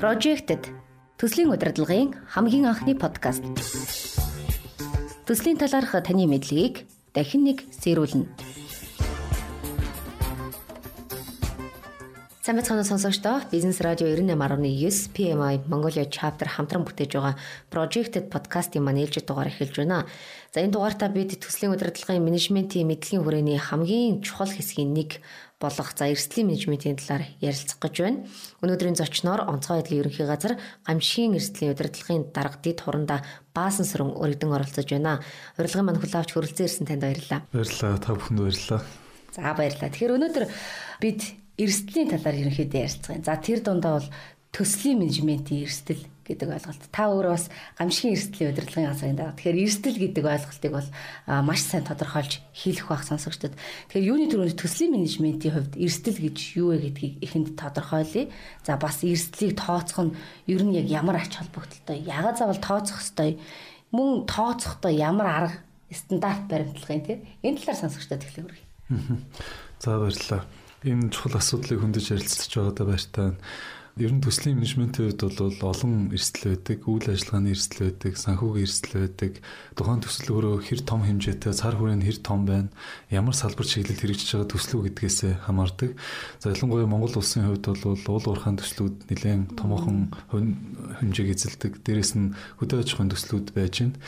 Projected төслийн удирдлагын хамгийн анхны подкаст. Төслийн талаарх таны мэдлэгийг дахин нэг сэрүүлнэ. Сайн мэцхан сонсогчдоо Бизнес радио 98.9 PMI Mongolia chapter хамтран бүтээж байгаа Projected podcast-ийн маань ээлжид дугаар эхэлж байна. За энэ дугаартаа бид төслийн удирдлагын менежментийн мэдлэгийн хүрээний хамгийн чухал хэсгийн нэг болох за эрсдлийн менежментийн талаар ярилцах гэж байна. Өнөөдрийн зочноор онцгой байдлын ерөнхий газар гамшигын эрсдлийн удирдлагын дарга дид хуранда баасан сүрэн өргөдөн оролцож байна. Урилгын мань хүлэвч хөрөлцөн ирсэн танд баярлалаа. Баярлалаа. Та бүхэнд баярлалаа. За баярлалаа. Тэгэхээр өнөөдөр бид эрсдлийн талаар ерөнхийдөө ярилцах юм. За тэр дундаа бол төслийн менежментийн эрсдэл гэдэг ойлголт. Та өөрөө бас гамшигын эрсдлийн удирдлагын газрын даа. Тэгэхээр эрсдэл гэдэг ойлголтыг бол маш сайн тодорхойлж хэлэх байх сонсогчдод. Тэгэхээр юуны төрөнд төслийн менежментийн хувьд эрсдэл гэж юу вэ гэдгийг эхэнд тодорхойлъё. За бас эрсдлийг тооцох нь ер нь яг ямар ач холбогдолтой, ягаад заавал тооцох ёстой, мөн тооцохдоо ямар арга стандарт баримтлагын тийм энэ талаар сонсогчдод эхлэх үргэлж. За баярлалаа. Энэ чухал асуудлыг хөндөж ярилцж байгаадаа баяртай байна. Ер нь төслийн менежментийн хувьд бол олон эрсдэл байдаг, үйл ажиллагааны эрсдэл байдаг, санхүүгийн эрсдэл байдаг. Тухайн төсөл өөрөө хэр том хэмжээтэй, цар хүрээнд хэр том байна, ямар салбар чиглэлд хэрэгжиж байгаа төслөө гэдгээс хамаардаг. За ялангуяа Монгол улсын хувьд бол уул уурхайн төслүүд нэлээд томоохон хэмжээг эзэлдэг. Дээрээс нь хөдөө аж ахуйн төслүүд байж байна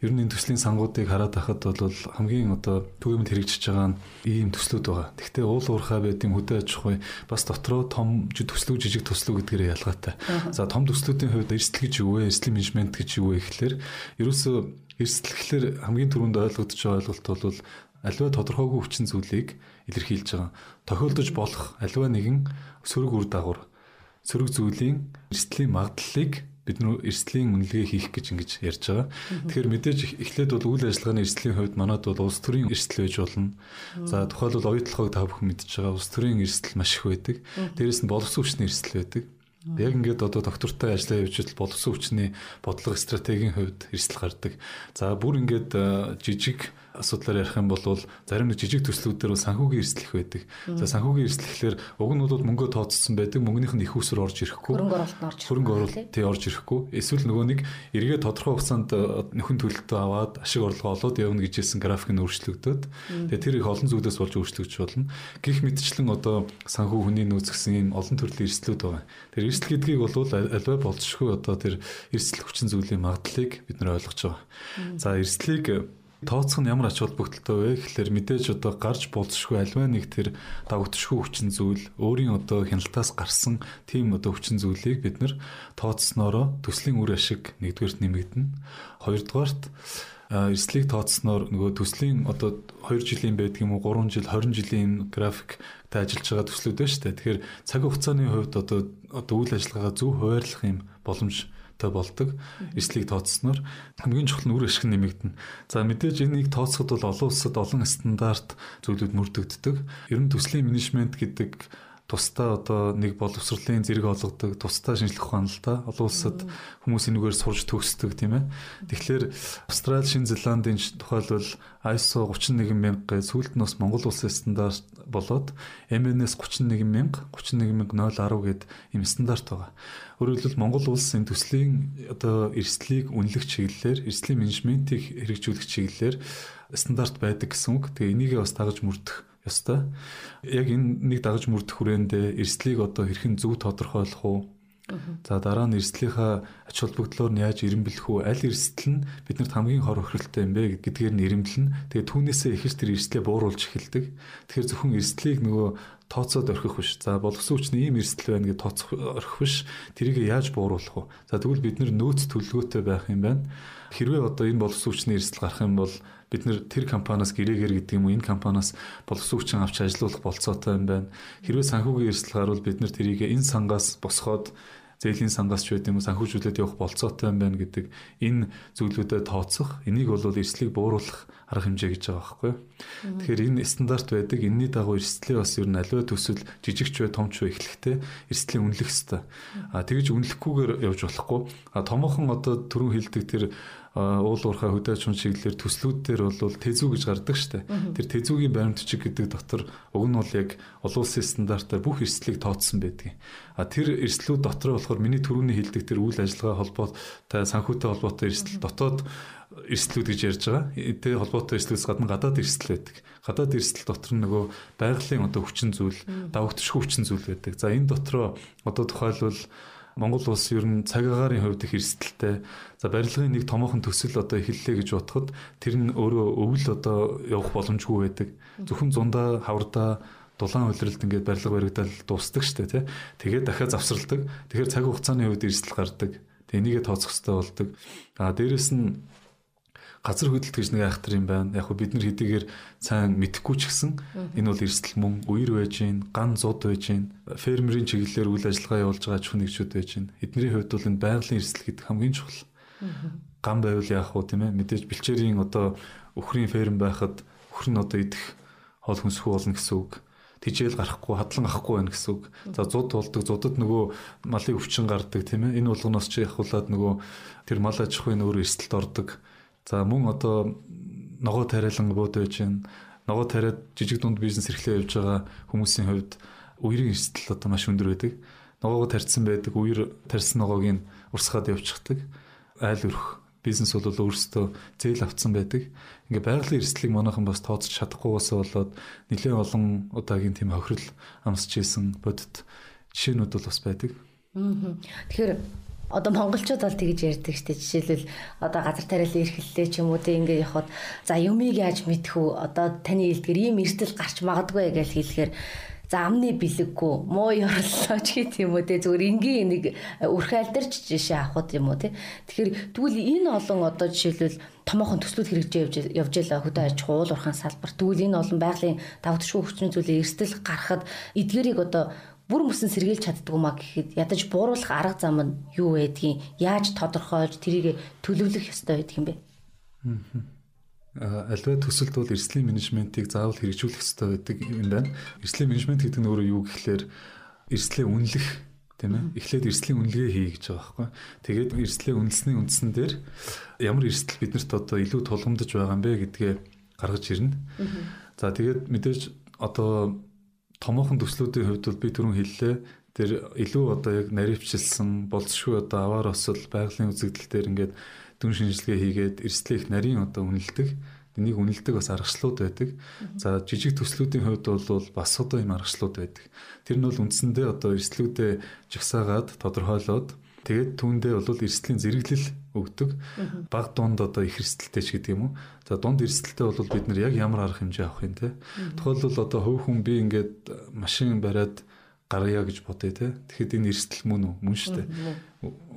ер нь энэ төслийн сангуудыг хараад байхад бол хамгийн одоо төвөмд хэрэгжиж байгаа нь ийм төслүүд байгаа. Гэхдээ уул уурхай байдгийн хөдөө аж ахуй бас дотроо том төслөг жижиг төслөг гэдгээр ялгаатай. За том төслүүдийн хувьд эрсдэл гэж юу вэ? Эрсдэл менежмент гэж юу вэ гэхлээр ерөөсөө эрсдэл гэхлээр хамгийн түрүүнд ойлгогдож байгаа ойлголт бол аливаа тодорхойгүй хүчин зүйлийг илэрхийлж байгаа. Тохиолдож болох аливаа нэгэн сөрөг үр дагавар сөрөг зүйлийн эрсдлийн магадлалыг бид нөө эрсдлийн үнэлгээ хийх гэж ингэж ярьж байгаа. Тэгэхээр мэдээж эхлээд бол үйл ажиллагааны эрсдлийн хувьд манад бол улс төрийн эрсдэл байж болно. За тухайлбал оюутлогыг та бүхэн мэдж байгаа улс төрийн эрсдэл маш их байдаг. Дээрээс нь боловсон хүчний эрсдэл байдаг. Яг ингээд одоо доктортой ажиллаа явж идэл боловсон хүчний бодлого стратегийн хувьд эрсдэл гардаг. За бүр ингээд жижиг асуудлаар ярих юм бол зарим нэг жижиг төслүүдээр санхүүгийн эрсдэл байдаг. За санхүүгийн эрсдэл гэхэлэр уг нь бол мөнгөө тооцсон байдаг. Мөнгөнийх нь их усөр орж ирэхгүй. Хөрөнгө оруулалт тий орж ирэхгүй. Эсвэл нөгөө нэг эргээ тодорхой хугацаанд нөхөн төлөлтөө аваад ашиг орлого олоод явна гэжсэн график нь өөрчлөгдөд. Тэгээ тэр их олон зүйлээс болж өөрчлөгдөж болно. Гэх мэтчлэн одоо санхүү хүний нөөц гэсэн ийм олон төрлийн эрсдлүүд байгаа. Тэр эрсдэл гэдгийг бол альва болцшгүй одоо тэр эрсдэл хүчин зүйлийн магадлалыг бид нэр ойлгож байгаа. За эрсдлийг Тооцох нь ямар ач холбогдолтой вэ гэхэлэр мэдээж одоо гарч болцшгүй альва нэг тэр давагдшгүй хүчин зүйл өөрийн одоо хяналтаас гарсан тийм одоо хүчин зүйлийг бид нэр тооцснороо төслийн үр ашиг нэгдүгээрт нэмэгдэнэ. Хоёрдугаарт эрслийг тооцсноор нөгөө төслийн одоо 2 жилийн байдаг юм уу 3 жил 20 жилийн графиктэй ажиллаж байгаа төслүүд байна шүү дээ. Тэгэхээр цаг хугацааны хувьд одоо одоо үйл ажиллагаагаа зөв хуваарлах юм боломж той болдог. Эслийг тооцсноор хамгийн чухал нь үр ашиг нэмэгдэнэ. За мэдээж энийг тооцоход бол олон улсад олон стандарт зүйлүүд мөрдөгддөг. Ер нь төслийн менежмент гэдэг тусдаа одоо нэг боловсролын зэрэг олгодог, тусдаа шинжлэх ухаан л да. Олон улсад хүмүүс энэгээр сурж төгсдөг тийм ээ. Тэгэхээр Австрали, Шинэ Зеландын тухайлбал ISO 31000 гэ сүүлд нь бас Монгол улсын стандарт болоод MNS 31000, 31010 гэд ийм стандарт байгаа. Өөрөөр хэлбэл Монгол улс энэ төслийн одоо эрсдлийг үнэлэх чиглэлээр, эрсдлийн менежментийг хэрэгжүүлэх чиглэлээр стандарт байдаг гэсэн үг. Тэгээ энийгээ бас дагаж мөрдөх ёстой. Яг энэ нэг дагаж мөрдөх хүрээндээ эрсдлийг одоо хэрхэн зөв тодорхойлох уу? За дараа нь эрсдлийнхаа ач холбогдлоор нь яаж ирэмблэх үү? Аль эрсдэл нь биднэрт хамгийн хор охиролтой юм бэ гэдгээр нь ирэмблэнэ. Тэгээ түүнээсээ ихэж тэр эрсдлээ бууруулж эхэлдэг. Тэгэхээр зөвхөн эрсдлийг нөгөө тооцоод орхих биш. За болгосон хүчний ийм эрсдэл байна гэж тооцох орхих биш. Тэрийг яаж бууруулах вэ? За тэгвэл бид нөөц төлөвлөгөөтэй байх юм байна. Хэрвээ одоо энэ болгосон хүчний эрсдэл гарах юм бол бид нэр тэр компаниас гэрээгээр гэдэг юм уу энэ компаниас боловсон хүчин авч ажилуулах болцоотой юм байна. Хэрвээ санхүүгийн эрсдэл гарвал бид нэр тэрийг энэ сангаас босгоод зээлийн сангаас ч юм санхүүжүүлээд явах болцоотой юм байна гэдэг энэ зүйлүүдэд тооцох энийг бол эрслийг бууруулах арга хэмжээ гэж байгаа байхгүй. Тэгэхээр энэ стандарт байдаг. Энийний дагуу эрсдлээ бас ер нь аливаа төсөл жижигч бай томч бай эхлэхдээ эрсдлээ үнэлэх хэрэгтэй. А тэгэж үнэлэхгүйгээр явж болохгүй. А томоохон одоо түрүүн хилдэг тэр уул уурхай хөдөөж хүн чиглэлээр төслүүд дээр бол тэзүү гэж гардаг штэ. Тэр тэзүүгийн баримтчиг гэдэг дотор уг нь бол яг олон улсын стандартаар бүх эрсдлийг тооцсон байдаг. А тэр эрсдлүүд дотор болохоор миний түрүүний хилдэг тэр үйл ажиллагаа холбоотой санхүүтэй холбоотой эрсдэл дотоод эрсдлүүд гэж ярьж байгаа. Тэ холбоотой эрсдлээс гадна гадаад эрсдэл байдаг. Гадаад эрсдэл дотор нь нөгөө байгалийн одоо хүчин зүйл, давагдчихгүй хүчин зүйл байдаг. За энэ дотроо одоо тухайлбал Монгол улс ер нь цаг агаарын хувьд их эрсдэлтэй. За барилгын нэг томоохон төсөл одоо эхэллээ гэж бодоход тэр нь өөрөө өвөл одоо явах боломжгүй байдаг. Зөвхөн зундаа хаврдаа дулаан улиралд ингээд барилга баригдал дуусдаг штэ тий. Тэгээд дахиад завсралдаг. Тэгэхээр цаг хугацааны хувьд эрсдэл гардаг. Тэг энийгээ тооцох хэрэгтэй болдог. А дээрэс нь газар хөдлөлт гэж нэг айхтар юм байна. Яг хөө бид нар хэдийгээр сайн мэдэхгүй ч гэсэн энэ бол эрсдэл мөн үер байж гин, ган зуд байж гин, фермерийн чиглэлээр үйл ажиллагаа явуулж байгаа ч нэгжүүд байж гин. Эдний хувьд бол энэ байгалийн эрсдэл гэдэг хамгийн чухал. Ган байвал яах вэ тийм ээ? Мэдээж бэлчээрийн одоо өхрийн ферм байхад өхөр нь одоо идэх хоол хүнсгүй болно гэсэн үг тижэл гарахгүй хадлан авахгүй байна гэсэн үг. За зуд болдог зудад нөгөө малын өвчин гардаг тийм ээ. Энэ болгоноос чи явуулаад нөгөө тэр мал аж ахуйн өөр эрсдэлд ордог. За мөн одоо ногоо тариалан бод байж гэн ногоо тариад жижиг дунд бизнес эрхлээ явьж байгаа хүмүүсийн хувьд үерийн эрсдэл одоо маш өндөр байдаг. Ногоогоо тарьсан байдаг, үер тарьсан ногоог нь урсгаад явчихдаг. Айл өрх бизнес бол өөрсдөө зээл авцсан байдаг. Ингээ байгалийн эрсдлийг манайхан бас тооцож чадахгүйгээс болоод нэлээд олон удаагийн тийм хохирол амсч исэн бодит жишээнүүд бол бас байдаг. Тэгэхээр одоо монголчууд бол тэгж ярьдаг штеп жишээлбэл одоо газар тариалан эрхлэлээ ч юм уу тэг ингээд явхад за юмыг яаж мэдэх үү одоо таны хэлдгэр ийм эрсдэл гарч магадгүй гэж хэлэхээр за амны бэлэггүй муу ёрлоо ч гэх юм уу те. Зүгээр энгийн нэг үрхайлдарч жишээ авахд юм уу те тэгэхээр тэгвэл энэ олон одоо жишээлбэл томоохон төслүүд хэрэгжиж явж явж хөдөө аж ахуй уул уурхайн салбар. Тэгвэл энэ олон байгалийн давтшгүй хүчин зүйлээ эрсдэл гарахад эдгэрийг одоо бүр мөсөн сэргийлж чаддгүй маа гэхэд ядаж бууруулах арга зам нь юу байдгийг яаж тодорхойлж тэрийг төлөвлөх ёстой байдаг юм бэ? Альва төсөлд бол эрсдлийн менежментийг заавал хэрэгжүүлэх ёстой байдаг юм байна. Эрсдлийн менежмент гэдэг нь өөрөө юу гэхлээр эрсдлээ үнэлэх тийм ээ. Эхлээд эрсдлийн үнэлгээ хий гэж байгаа байхгүй. Тэгээд эрсдлээ үнэлсний үндсэн дээр ямар эрсдэл биднэрт одоо илүү тулгамдж байгаа юм бэ гэдгээ гаргаж ирнэ. За тэгээд мэдээж одоо томоохон төслүүдийн хувьд бол би түрүүн хэллээ. Тэр илүү одоо яг наривчлсан болцшгүй одоо аваар осол байгалийн үзэгдэл дээр ингээд дүн шинжилгээ хийгээд эрсдлэх нарийн одоо үнэлдэг. Энийг үнэлдэг бас аргачлалууд байдаг. За жижиг төслүүдийн хувьд бол бас одоо юм аргачлалууд байдаг. Тэр нь бол үндсэндээ одоо эрсдлүүдээ жагсаагаад тодорхойлоод Тэгээд түүндээ бол эрсдлийн зэрэглэл өгдөг. Баг дунд одоо их эрсдэлтэй ч гэдэг юм уу. За дунд эрсдэлтэй бол бид нар яг ямар арга хэмжээ авах юм те. Тухайлбал одоо хувь хүн би ингээд машин бариад гаргая гэж бодъё те. Тэгэхэд энэ эрсдэл мөн үү? Мөн шүү дээ.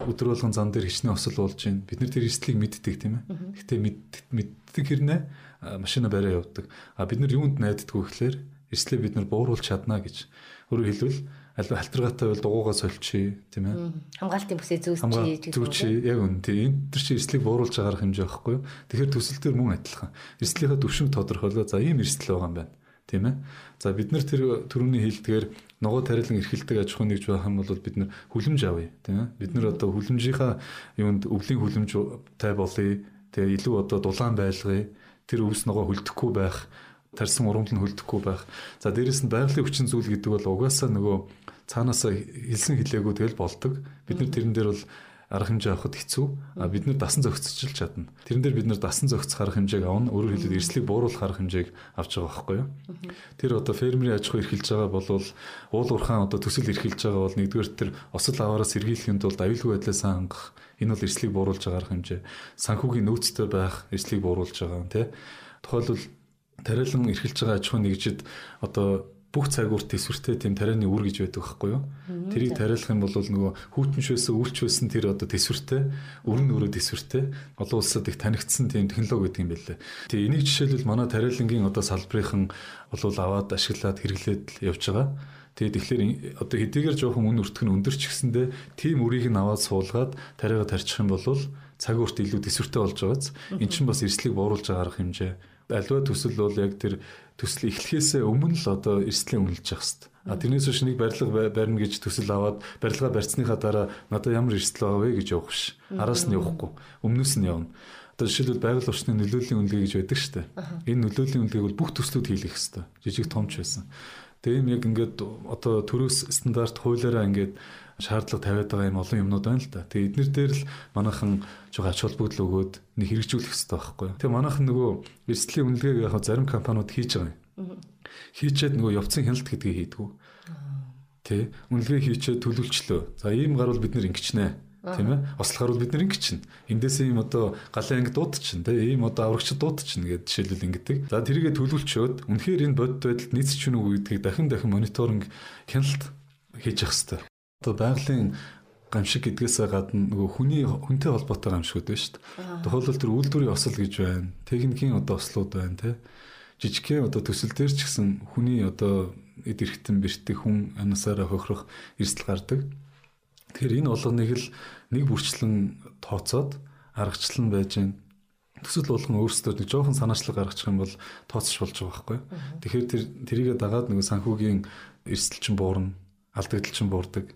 Өдөр болгон зам дээр хичнээн осол болж байна. Бид нар тэр эрсдлийг мэддэг тийм ээ. Гэхдээ мэддэг хэрнээ машина бариа явдаг. А бид нар юунд найддаггүй гэхээр эрслээ бид нар бууруулж чадна гэж. Өөрөөр хэлбэл альва халтаргаатай бол дугуугаа сольчи тийм ээ. Хамгаалтын бүсээ зөөсчи зөөчи яг үн тийм энэ төр чи эрслийг бууруулж агарах хэмжээ байхгүй юу? Тэгэхээр төсөл төр мөн адилхан. Эрслийнхаа төвшин тодорхойлоо. За ийм эрсдэл байгаа юм байна. Тийм ээ. За бид нар тэр төрөний хэлдгээр ногоо тарилан эрхэлдэг аж ахуйн нэгж байх юм бол бид нар хүлэмж авъя. Тийм ээ. Бид нар одоо хүлэмжийнхаа юунд өвлийн хүлэмж тай болъё. Тэгээ илүү одоо дулаан байлгая. Тэр өвс ногоо хөлдөхгүй байх тарсан урамл нь хөлдөхгүй байх. За дээрэс нь байгалийн хүчин зүйл гэдэг бол угаасаа нөгөө цаанаасаа хэлсэн хэлээгүй тэгэл болдог. Бид нар тэрэн дээр бол арга хэмжээ авахд хэцүү. А бид нар дасан зохицуулж чадна. Тэрэн дээр бид нар дасан зохицох арга хэмжээг авна. Өөрөөр хэлбэл эрслийг бууруулах арга хэмжээг авч байгаа байхгүй юу? Тэр одоо фермерийн аж ахуй эрхэлж байгаа бол уул уурхаан одоо төсөл эрхэлж байгаа бол нэгдүгээр тэр осол аваараас сэргийлэхэд бол аюулгүй байдлаас хангах энэ бол эрслийг бууруулж байгаа арга хэмжээ. Санхүүгийн нөөцтэй байх эрслийг бууруулж байгаа тий. Тухайлбал тариалан эрхэлж байгаа аж ахуй нэгжид одоо бүх цаг үрт төсвөртэй тийм тарианы үр гэж байдаг байхгүй юу? Тэрийг тариалах юм бол нөгөө хүүтэншөөс өвлч байсан тэр одоо төсвөртэй, өрн өрөө төсвөртэй олон улсад их танигдсан тийм технологи гэдэг юм байлээ. Тэгээ энийг жишээлбэл манай тариалангийн одоо салбарынхан болов аваад ашиглаад хэрэглээд явж байгаа. Тэгээд тэгэхээр одоо хэдийгээр жоохон үн өртөх нь өндөр ч гэсэндээ тийм үрийг нь аваад суулгаад тариагаа тарьчих юм бол цаг үрт илүү төсвөртэй болж байгааз эн чинь бас эрслийг бууруулж байгаа арга хэмжээ Аливаа төсөл бол яг тэр төсөл эхлэхээс өмнө л одоо эрсдлийн үнэлж явах хэрэгтэй. А тэрнээс биш нэг барилга барина гэж төсөл аваад барилга барьцныхаа дараа надад ямар эрсдэл байгаа вэ гэж явах биш. Араас нь явахгүй. Өмнөөс нь явна. Одоо жишээлбэл байгаль орчны нөлөөлийн үнэлгээ гэж байдаг шүү дээ. Энэ нөлөөлийн үнэлгээг бол бүх төслүүд хийх хэрэгтэй. Жижиг томч байсан. Тэгээ юм яг ингээд одоо төрөөс стандарт хуулиараа ингээд шаардлага тавиад байгаа юм олон юмнууд байна л да. Тэгээ эднэр дээр л манайхан жоо ач холбогдол өгөөд нэг хэрэгжүүлэх хэрэгтэй байхгүй юу. Тэгээ манайхан нөгөө эрсдлийн үнэлгээг яг зарим компаниуд хийж байгаа юм. Хийчээд нөгөө явцын хяналт гэдгийг хийдгүү. Тэ үнэлгээ хийчээд төлөвлөлчлөө. За ийм гарвал бид нэр ингэчнэ тийм ээ ослохоор бол бид нар ингэчин эндээс ийм одоо галын анги дуудчихна тийм ийм одоо аврагчд дуудчихна гэдэг жишээлбэл ингэдэг за тэрийгэ төлөвлөчөөд үнэхээр энэ бодит байдалд нийцч нүг гэдгийг дахин дахин мониторинг хяналт хийж явах хэрэгтэй одоо байгалийн гамшиг гэдгээсээ гадна нөгөө хүний хүнтэй холбоотой гамшигуд байна шүү дээ. Тухайлбал тэр үйлдвэрийн осол гэж байна. Техникийн одоо ослууд байна тийм жижигхэн одоо төсөл дээр ч гэсэн хүний одоо эд эрхтэн бэртэх хүн анасаараа хохирох эрсдэл гардаг. Тэгэхээр энэ болгоныг л нэг бүрчлэн тооцоод аргачлан байж гэн. Төсөл болгон өөрсдөө нэг жоохон санаачлаг гаргачих юм бол тооцож болж байгаа байхгүй. Тэгэхээр тэр тэрийгэ дагаад нэг санхүүгийн эрсдэл чинь буурна, алдагдал чинь буурдаг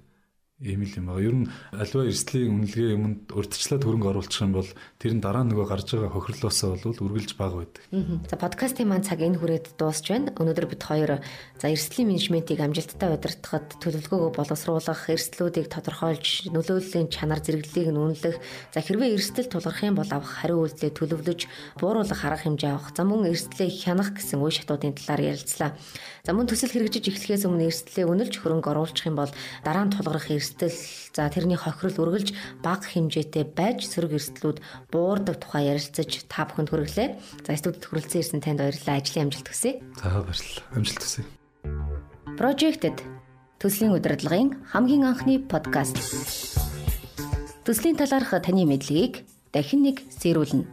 ийм л юм байна. Ер нь аливаа эрсдлийн үнэлгээ юмд урдчлаад хөрөнгө оруулах юм бол тэр нь дараа нөгөө гарч байгаа хохирлоосоо бол үргэлж бага байдаг. За подкастын маань цаг энэ хүрээд дуусч байна. Өнөөдөр бид хоёр за эрсдлийн менежментийг амжилттай удирдахад төлөвлөгөөгөө боловсруулах, эрсдлүүдийг тодорхойлж, нөлөөллийн чанар зэрэглэлийг нь үнэлэх, за хэрвээ эрсдэл тулгарх юм бол авах хариу үйлдэлээ төлөвлөж, бууруулах арга хэмжээ авах, за мөн эрсдлээ хянах гэсэн үе шатуудын талаар ярилцлаа. За мөн төсөл хэрэгжиж эхлэхээс өмнө эрсдлээ үнэлж хөрөнгө оруулах юм бол дараа нь тулгарх эрсдэл за тэрний хохирол үргэлж бага хэмжээтэй байж сөрөг эрсдлүүд буурдаг тухай ярилцаж та бүхэнд хүргэлээ. За студид хүрэлцэн ирсэн танд баярлалаа. Ажлын амжилт хүсье. За баярлалаа. Амжилт хүсье. Projected төслийн удирдлагын хамгийн анхны подкаст. Төслийн талаарх таны мэдлэгийг дахин нэг сэрүүлнэ